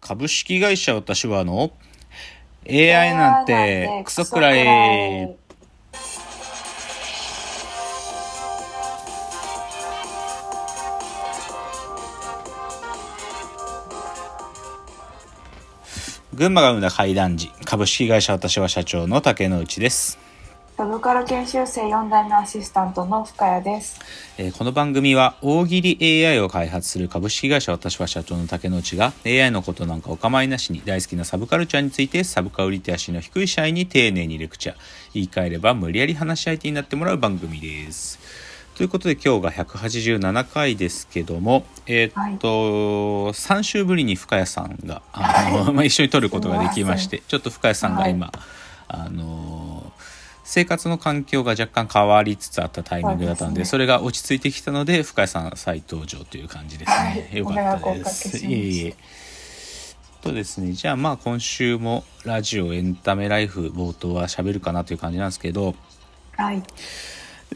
株式会社私はの AI なんてクソくらい。群馬が生んだ怪談時株式会社私は社長の竹之内です。サブカル研修生4代目アシスタントの深谷です。えーこの番組は大喜利 AI を開発する株式会社私は社長の竹之内が AI のことなんかお構いなしに大好きなサブカルチャーについてサブカルリテラシーの低い社員に丁寧にレクチャー。言い換えれば無理やり話し相手になってもらう番組です。ということで今日が187回ですけども、えーっと、3週ぶりに深谷さんが、あの、まあ、一緒に撮ることができまして、ちょっと深谷さんが今、あの、生活の環境が若干変わりつつあったタイミングだったので、そそうれが落ち着いてきたので、深谷さん再登場という感じですね。はいよかったです。いえいえ。とですね、じゃあまあ今週もラジオエンタメライフ冒頭は喋るかなという感じなんですけど、はい。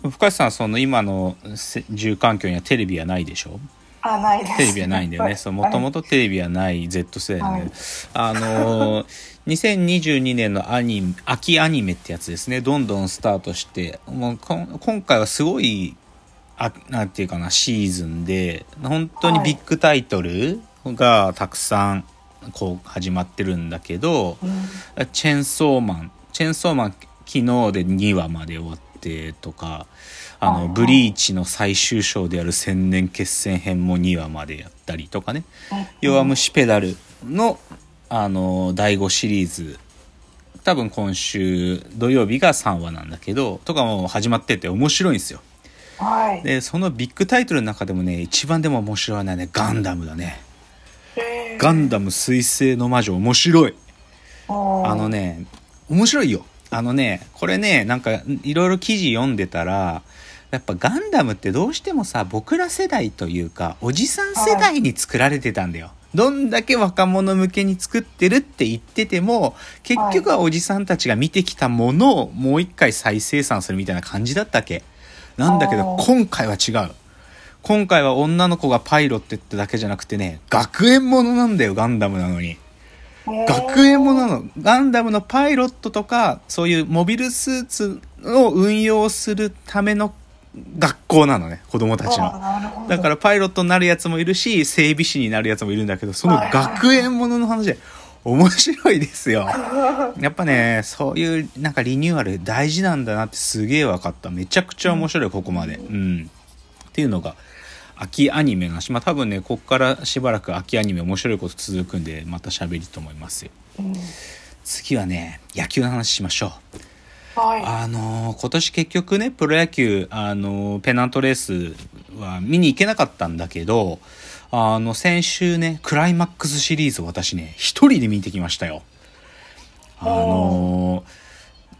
深谷さんその今のせ住環境にはテレビはないでしょ？あ、ないです。テレビはないんだよね。そう、もともとテレビはない Z 世代なんで、はいあのー、2022年のアニメ、秋アニメってやつですね。どんどんスタートして、もう今回はすごい、あ、なんていうかな、シーズンで、本当にビッグタイトルがたくさん、こう、始まってるんだけど、うんチェンソーマン、チェンソーマン昨日で2話まで終わってとか、あの、はいブリーチの最終章である千年決戦編も2話までやったりとかね、弱虫ペダルの、あの、第5シリーズ、多分今週土曜日が3話なんだけど、とかも始まってて面白いんですよ。はい。で、そのビッグタイトルの中でもね、一番でも面白いのはね、ガンダムだね。えーガンダム彗星の魔女面白い。あのね、面白いよ。あのね、これね、なんかいろいろ記事読んでたら、やっぱガンダムってどうしてもさ、僕ら世代というか、おじさん世代に作られてたんだよ。どんだけ若者向けに作ってるって言ってても、結局はおじさんたちが見てきたものをもう一回再生産するみたいな感じだったっけなんだけど、今回は違う。今回は女の子がパイロットってだけじゃなくてね、学園ものなんだよ、ガンダムなのに。えー。学園ものなの。ガンダムのパイロットとかそういうモビルスーツを運用するための学校なのね。子供たちあのだからパイロットになるやつもいるし整備士になるやつもいるんだけどその学園ものの話で面白いですよ。やっぱねそういうなんかリニューアル大事なんだなってすげえ分かった。めちゃくちゃ面白いここまで。うん。っていうのが秋アニメの話まあ多分ねこっからしばらく秋アニメ面白いこと続くんでまた喋りと思いますよ。うん次はね野球の話しましょう。はい。あのー今年結局ねプロ野球、あのーペナントレースは見に行けなかったんだけどあの先週ねクライマックスシリーズを私ね一人で見てきましたよ。あのー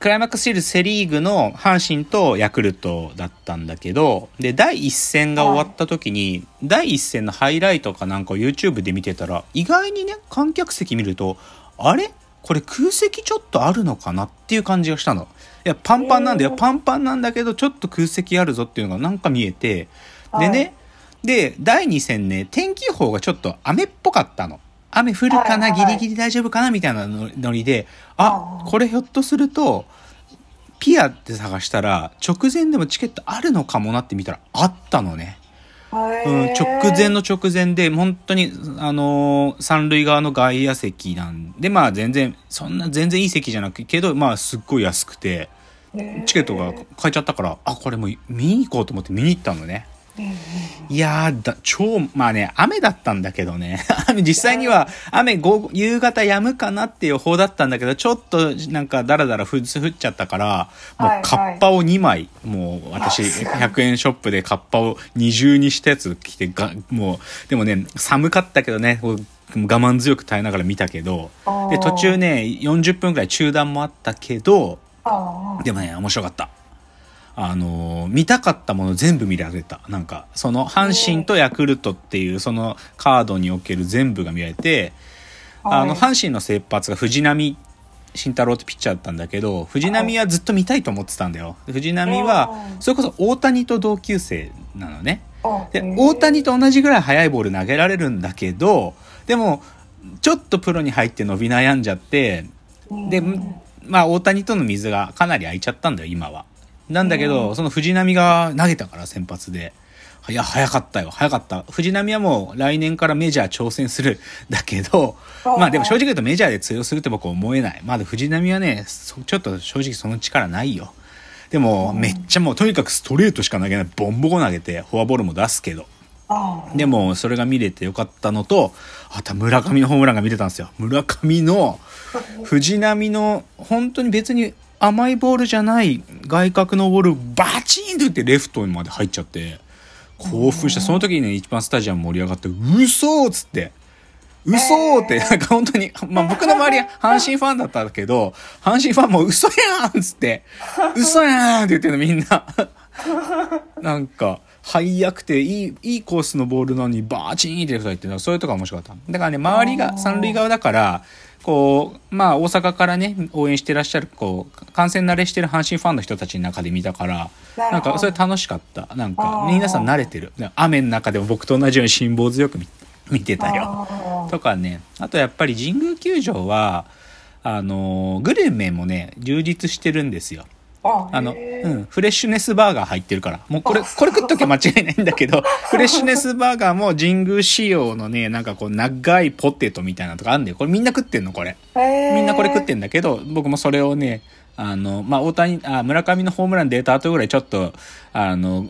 クライマックスシリーズセ・リーグの阪神とヤクルトだったんだけどで第一戦が終わった時に第一戦のハイライトかなんかを YouTube で見てたら意外にね観客席見るとあれ？これ空席ちょっとあるのかなっていう感じがしたの。いやパンパンなんだよ。パンパンなんだけどちょっと空席あるぞっていうのがなんか見えて。でね、で第2戦ね天気予報がちょっと雨っぽかったの。雨降るかな、ギリギリ大丈夫かな？みたいなのノリであこれひょっとするとピアって探したら直前でもチケットあるのかもなって見たらあったのね。うん、直前の直前で本当にあのー三塁側の外野席なんでまあ全然そんな全然いい席じゃなくけどまあすっごい安くてチケットが買えちゃったからあこれもう見に行こうと思って見に行ったのね。いやーだ、超、まあね、雨だったんだけどね。雨、実際には雨午後、夕方止むかなっていう方だったんだけど、ちょっとなんかダラダラ降っちゃったから、もうはいはいカッパを2枚、もう私、あすごい100円ショップでカッパを二重にしたやつ着て、が、もう、でもね、寒かったけどね、我慢強く耐えながら見たけど、で、途中ね、40分くらい中断もあったけど、でもね、面白かった。あのー見たかったもの全部見られた。なんか、その、阪神とヤクルトっていう、そのカードにおける全部が見られて、あの、はい阪神の先発が藤浪慎太郎ってピッチャーだったんだけど、藤浪はずっと見たいと思ってたんだよ。藤浪は、それこそ大谷と同級生なのね。で、大谷と同じぐらい速いボール投げられるんだけど、でも、ちょっとプロに入って伸び悩んじゃって、で、まあ大谷との水がかなり空いちゃったんだよ、今は。なんだけど、その藤波が投げたから先発で。いや、早かったよ、早かった。藤波はもう来年からメジャー挑戦する。だけど、まあでも正直言うとメジャーで通用するって僕は思えない。まだ藤波はね、そちょっと正直その力ないよ。でも、めっちゃもうとにかくストレートしか投げない。ボンボコ投げて、フォアボールも出すけど。でも、それが見れてよかったのと、あとは村上のホームランが見れたんですよ。村上の、藤波の、本当に別に甘いボールじゃない外角のボール、バチーンと打ってレフトにまで入っちゃって、興奮して、その時にね、一番スタジアム盛り上がって、嘘っつって、嘘って、なんか本当に、まあ僕の周りは阪神ファンだったんだけど、阪神ファンも嘘やんっつって、嘘やんって言ってるのみんな。なんか、速くていい、いいコースのボールなのにバーチーンってレフト入ってるそういうとこが面白かった。だからね、周りが三塁側だから、こう、まあ大阪からね、応援してらっしゃる、こう、観戦慣れしてる阪神ファンの人たちの中で見たから、なんかそれ楽しかった。なんか、皆さん慣れてる。雨の中でも僕と同じように辛抱強く見見てたよ。とかね。あとやっぱり神宮球場は、あの、グルメもね、充実してるんですよ。あの、うん、フレッシュネスバーガー入ってるから。もうこれ、これ食っときゃ間違いないんだけど、フレッシュネスバーガーも神宮仕様のね、なんかこう長いポテトみたいなのとかあるんだよ。これみんな食ってんのこれ。みんなこれ食ってんだけど、僕もそれをね、あの、まあ、大谷、あ、村上のホームラン出た後ぐらいちょっと、あの、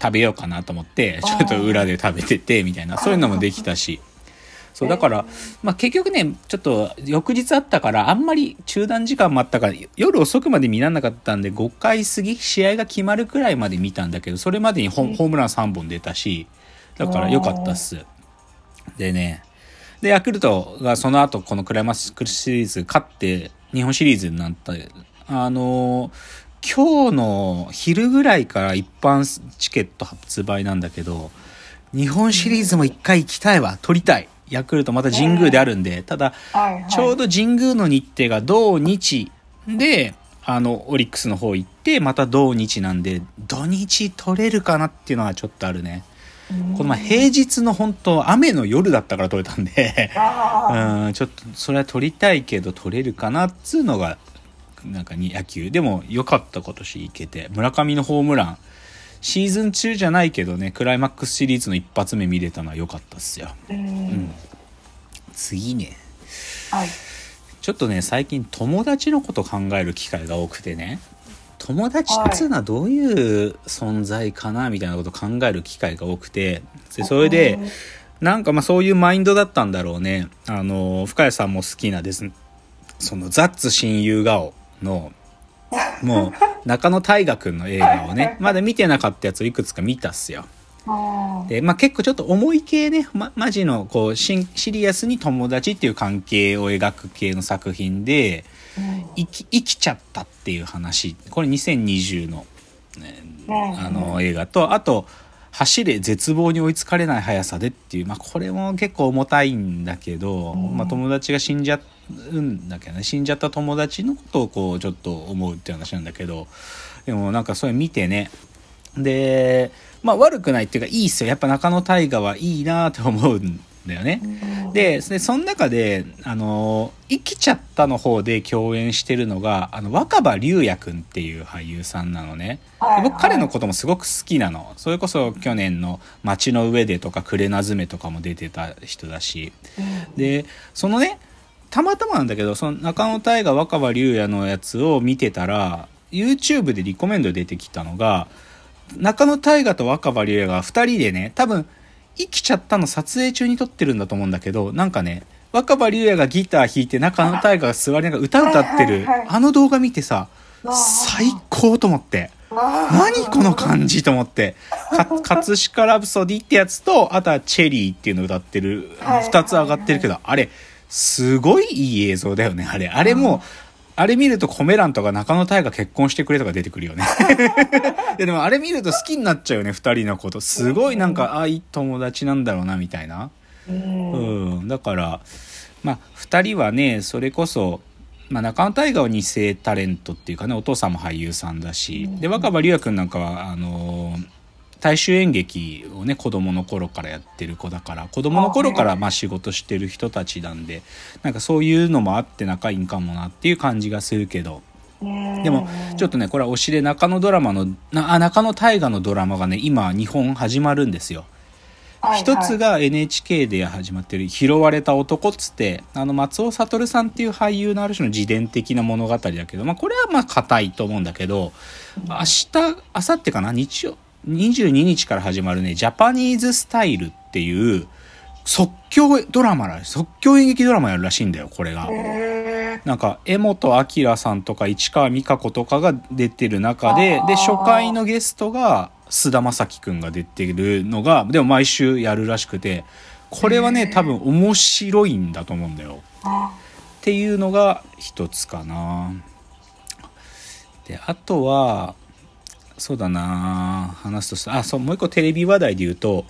食べようかなと思って、ちょっと裏で食べてて、みたいな、そういうのもできたし。そう、だから、まあ、結局ね、ちょっと翌日あったから、あんまり中断時間もあったから、夜遅くまで見らんなかったんで、5回過ぎ、試合が決まるくらいまで見たんだけど、それまでにホホームラン3本出たし、だから良かったっす。でね、で、ヤクルトがその後、このクライマックスシリーズ勝って、日本シリーズになった、あの今日の昼ぐらいから一般チケット発売なんだけど、日本シリーズも一回行きたいわ、取りたい。ヤクルトまた神宮であるんで、ただ、ちょうど神宮の日程が土日で、あの、オリックスの方行って、また土日なんで、土日取れるかなっていうのはちょっとあるね。この前平日の本当雨の夜だったから取れたんで うん、ちょっとそれは取りたいけど取れるかなっつうのが、なんかに野球。でも良かった今年行けて。村上のホームラン。シーズン中じゃないけどね、クライマックスシリーズの一発目見れたのは良かったっすよ。うん。次ね。はい。ちょっとね、最近友達のこと考える機会が多くてね。友達っつうのはどういう存在かなみたいなことを考える機会が多くて。でそれで、なんかまあそういうマインドだったんだろうね。あの、深谷さんも好きなですね。そのザッツ親友顔の、もう 中野大河君の映画をね、まだ見てなかったやつをいくつか見たっすよ。で、まあ結構ちょっと重い系ね、ま、マジのこうシシリアスに友達っていう関係を描く系の作品で、生き、生きちゃったっていう話。これ2020の、ね、あの映画と、あと、走れ絶望に追いつかれない速さでっていう、まあこれも結構重たいんだけど、まあ友達が死んじゃうんだけどね、死んじゃった友達のことをこうちょっと思うっていう話なんだけど、でもなんかそれ見てね、で、まあ悪くないっていうかいいっすよ。やっぱ中野大河はいいなって思うんだよね。で、でその中で、あの、生きちゃったの方で共演してるのが、あの、若葉龍也くんっていう俳優さんなのね。で僕彼のこともすごく好きなの。それこそ去年の街の上でとかクレナズメとかも出てた人だし。で、そのね、たまたまなんだけど、その中野大河若葉龍也のやつを見てたら、YouTube でリコメンド出てきたのが、中野大河と若葉龍也が二人でね、多分、生きちゃったの撮影中に撮ってるんだと思うんだけど、なんかね、若葉龍也がギター弾いて中野大河が座りながら歌歌ってる、あの動画見てさ、最高と思って。何この感じと思って。か、葛飾ラブソディってやつと、あとはチェリーっていうの歌ってる、二つ上がってるけど、あれ、すごいいい映像だよね、あれ。あれもう、あれ見るとコメ欄とか中野大河結婚してくれとか出てくるよね。でもあれ見ると好きになっちゃうよね、二人のこと。すごいなんか、ああ、いい友達なんだろうな、みたいな。うん。だから、まあ、二人はね、それこそ、まあ、中野大河は二世タレントっていうかね、お父さんも俳優さんだし、で、若葉龍也くんなんかは、あのー大衆演劇をね子供の頃からやってる子だから子供の頃からまあ仕事してる人たちなんでなんかそういうのもあって仲いいんかもなっていう感じがするけど。でもちょっとねこれは推しで中野ドラマのな中野大河のドラマがね今日本始まるんですよ。一つが NHK で始まってる「拾われた男」っつってあの松尾悟さんっていう俳優のある種の自伝的な物語だけど、まあ、これはまあ硬いと思うんだけど明日明後日かな？日曜？22日から始まるねジャパニーズスタイルっていう即興ドラマら即興演劇ドラマやるらしいんだよこれが。なんか江本明さんとか市川美香子とかが出てる中でで初回のゲストが菅田将暉くんが出てるのがでも毎週やるらしくてこれはね多分面白いんだと思うんだよ。っていうのが一つかな。であとはそうだな。話すとあそうもう一個テレビ話題で言うと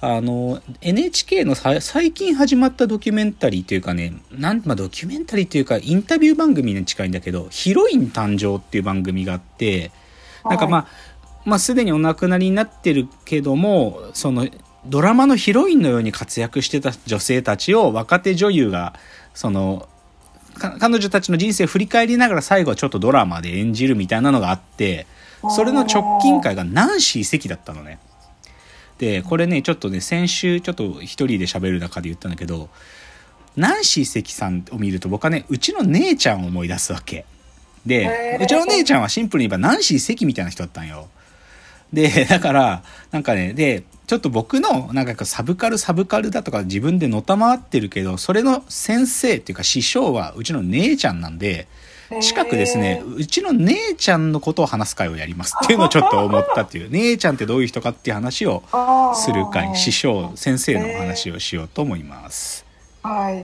あの NHK の最近始まったドキュメンタリーというかねなん、まあ、ドキュメンタリーというかインタビュー番組に近いんだけど「ヒロイン誕生」っていう番組があってなんかまあ、まあ、すでにお亡くなりになってるけども、その、ドラマのヒロインのように活躍してた女性たちを若手女優が、その、彼女たちの人生を振り返りながら最後はちょっとドラマで演じるみたいなのがあって、それの直近会がナンシー関だったのね。で、これね、ちょっとね、先週ちょっと一人で喋る中で言ったんだけど、ナンシー関さんを見ると僕はね、うちの姉ちゃんを思い出すわけ。で、うちの姉ちゃんはシンプルに言えばナンシー関みたいな人だったんよ。で、だから、なんかね、で、ちょっと僕の、なんかサブカルサブカルだとか自分でのたまわってるけど、それの先生っていうか師匠はうちの姉ちゃんなんで、近くですね、うちの姉ちゃんのことを話す会をやりますっていうのをちょっと思ったっていう、姉ちゃんってどういう人かっていう話をする会、師匠、先生の話をしようと思います。はい。